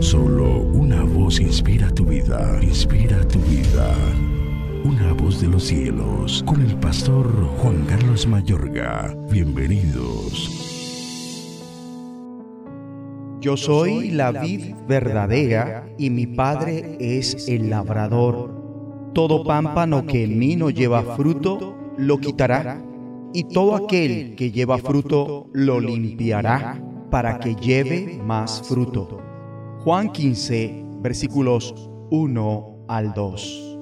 Solo una voz inspira tu vida, inspira tu vida. Una voz de los cielos, con el pastor Juan Carlos Mayorga. Bienvenidos. Yo soy la vid verdadera y mi padre es el labrador. Todo pámpano que en mí no lleva fruto, lo quitará, y todo aquel que lleva fruto, lo limpiará, para que lleve más fruto. Juan 15, versículos 1 al 2.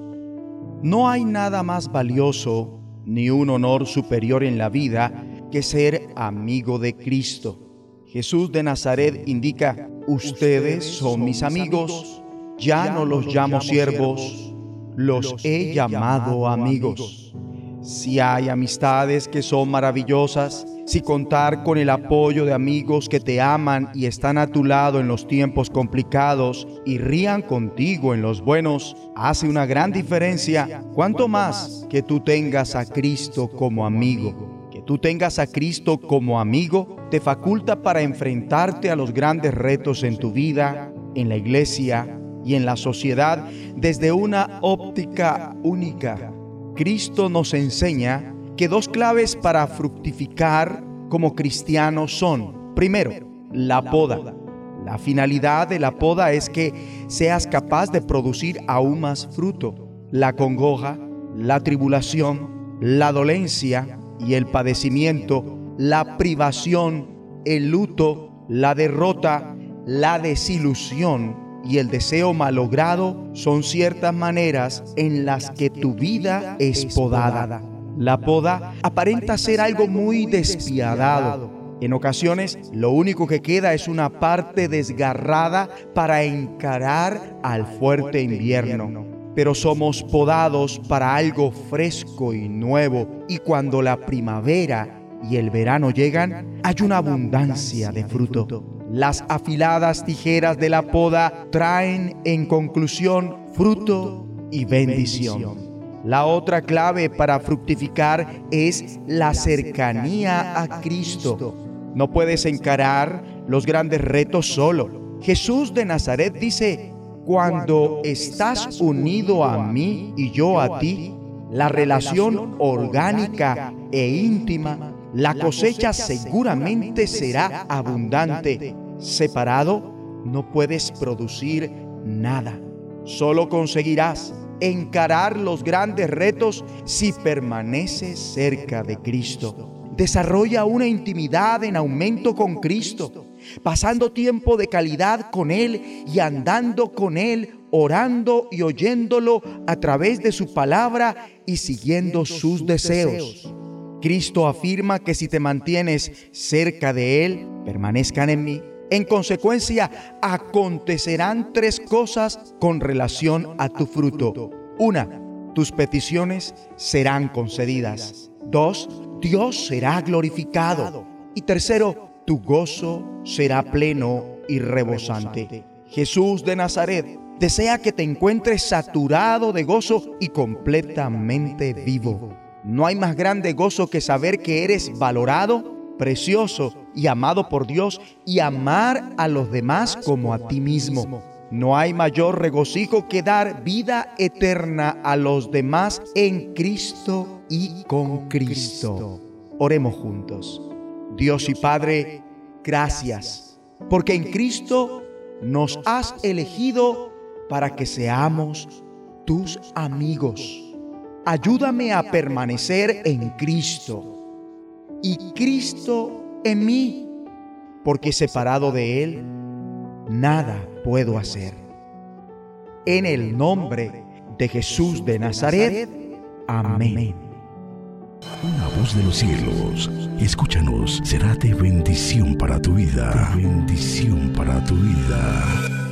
No hay nada más valioso ni un honor superior en la vida que ser amigo de Cristo. Jesús de Nazaret indica, ustedes son mis amigos, ya no los llamo siervos, los he llamado amigos. Si hay amistades que son maravillosas, si contar con el apoyo de amigos que te aman y están a tu lado en los tiempos complicados y rían contigo en los buenos, hace una gran diferencia, cuanto más que tú tengas a Cristo como amigo. Que tú tengas a Cristo como amigo te faculta para enfrentarte a los grandes retos en tu vida, en la iglesia y en la sociedad desde una óptica única. Cristo nos enseña que dos claves para fructificar como cristianos son, primero, la poda. La finalidad de la poda es que seas capaz de producir aún más fruto. La congoja, la tribulación, la dolencia y el padecimiento, la privación, el luto, la derrota, la desilusión y el deseo malogrado son ciertas maneras en las que tu vida es podada. La poda aparenta ser algo muy despiadado. En ocasiones lo único que queda es una parte desgarrada para encarar al fuerte invierno. Pero somos podados para algo fresco y nuevo y cuando la primavera y el verano llegan hay una abundancia de fruto. Las afiladas tijeras de la poda traen en conclusión fruto y bendición. La otra clave para fructificar es la cercanía a Cristo. No puedes encarar los grandes retos solo. Jesús de Nazaret dice, cuando estás unido a mí y yo a ti, la relación orgánica e íntima, la cosecha seguramente será abundante. Separado, no puedes producir nada. Solo conseguirás encarar los grandes retos si permaneces cerca de Cristo. Desarrolla una intimidad en aumento con Cristo, pasando tiempo de calidad con Él y andando con Él, orando y oyéndolo a través de su palabra y siguiendo sus deseos. Cristo afirma que si te mantienes cerca de Él, permanezcan en mí en consecuencia, acontecerán tres cosas con relación a tu fruto. Una, tus peticiones serán concedidas. Dos, Dios será glorificado. Y tercero, tu gozo será pleno y rebosante. Jesús de Nazaret desea que te encuentres saturado de gozo y completamente vivo. No hay más grande gozo que saber que eres valorado precioso y amado por Dios y amar a los demás como a ti mismo. No hay mayor regocijo que dar vida eterna a los demás en Cristo y con Cristo. Oremos juntos. Dios y Padre, gracias, porque en Cristo nos has elegido para que seamos tus amigos. Ayúdame a permanecer en Cristo y Cristo en mí, porque separado de Él, nada puedo hacer. En el nombre de Jesús de Nazaret, amén. Una voz de los cielos, escúchanos, será de bendición para tu vida. bendición para tu vida.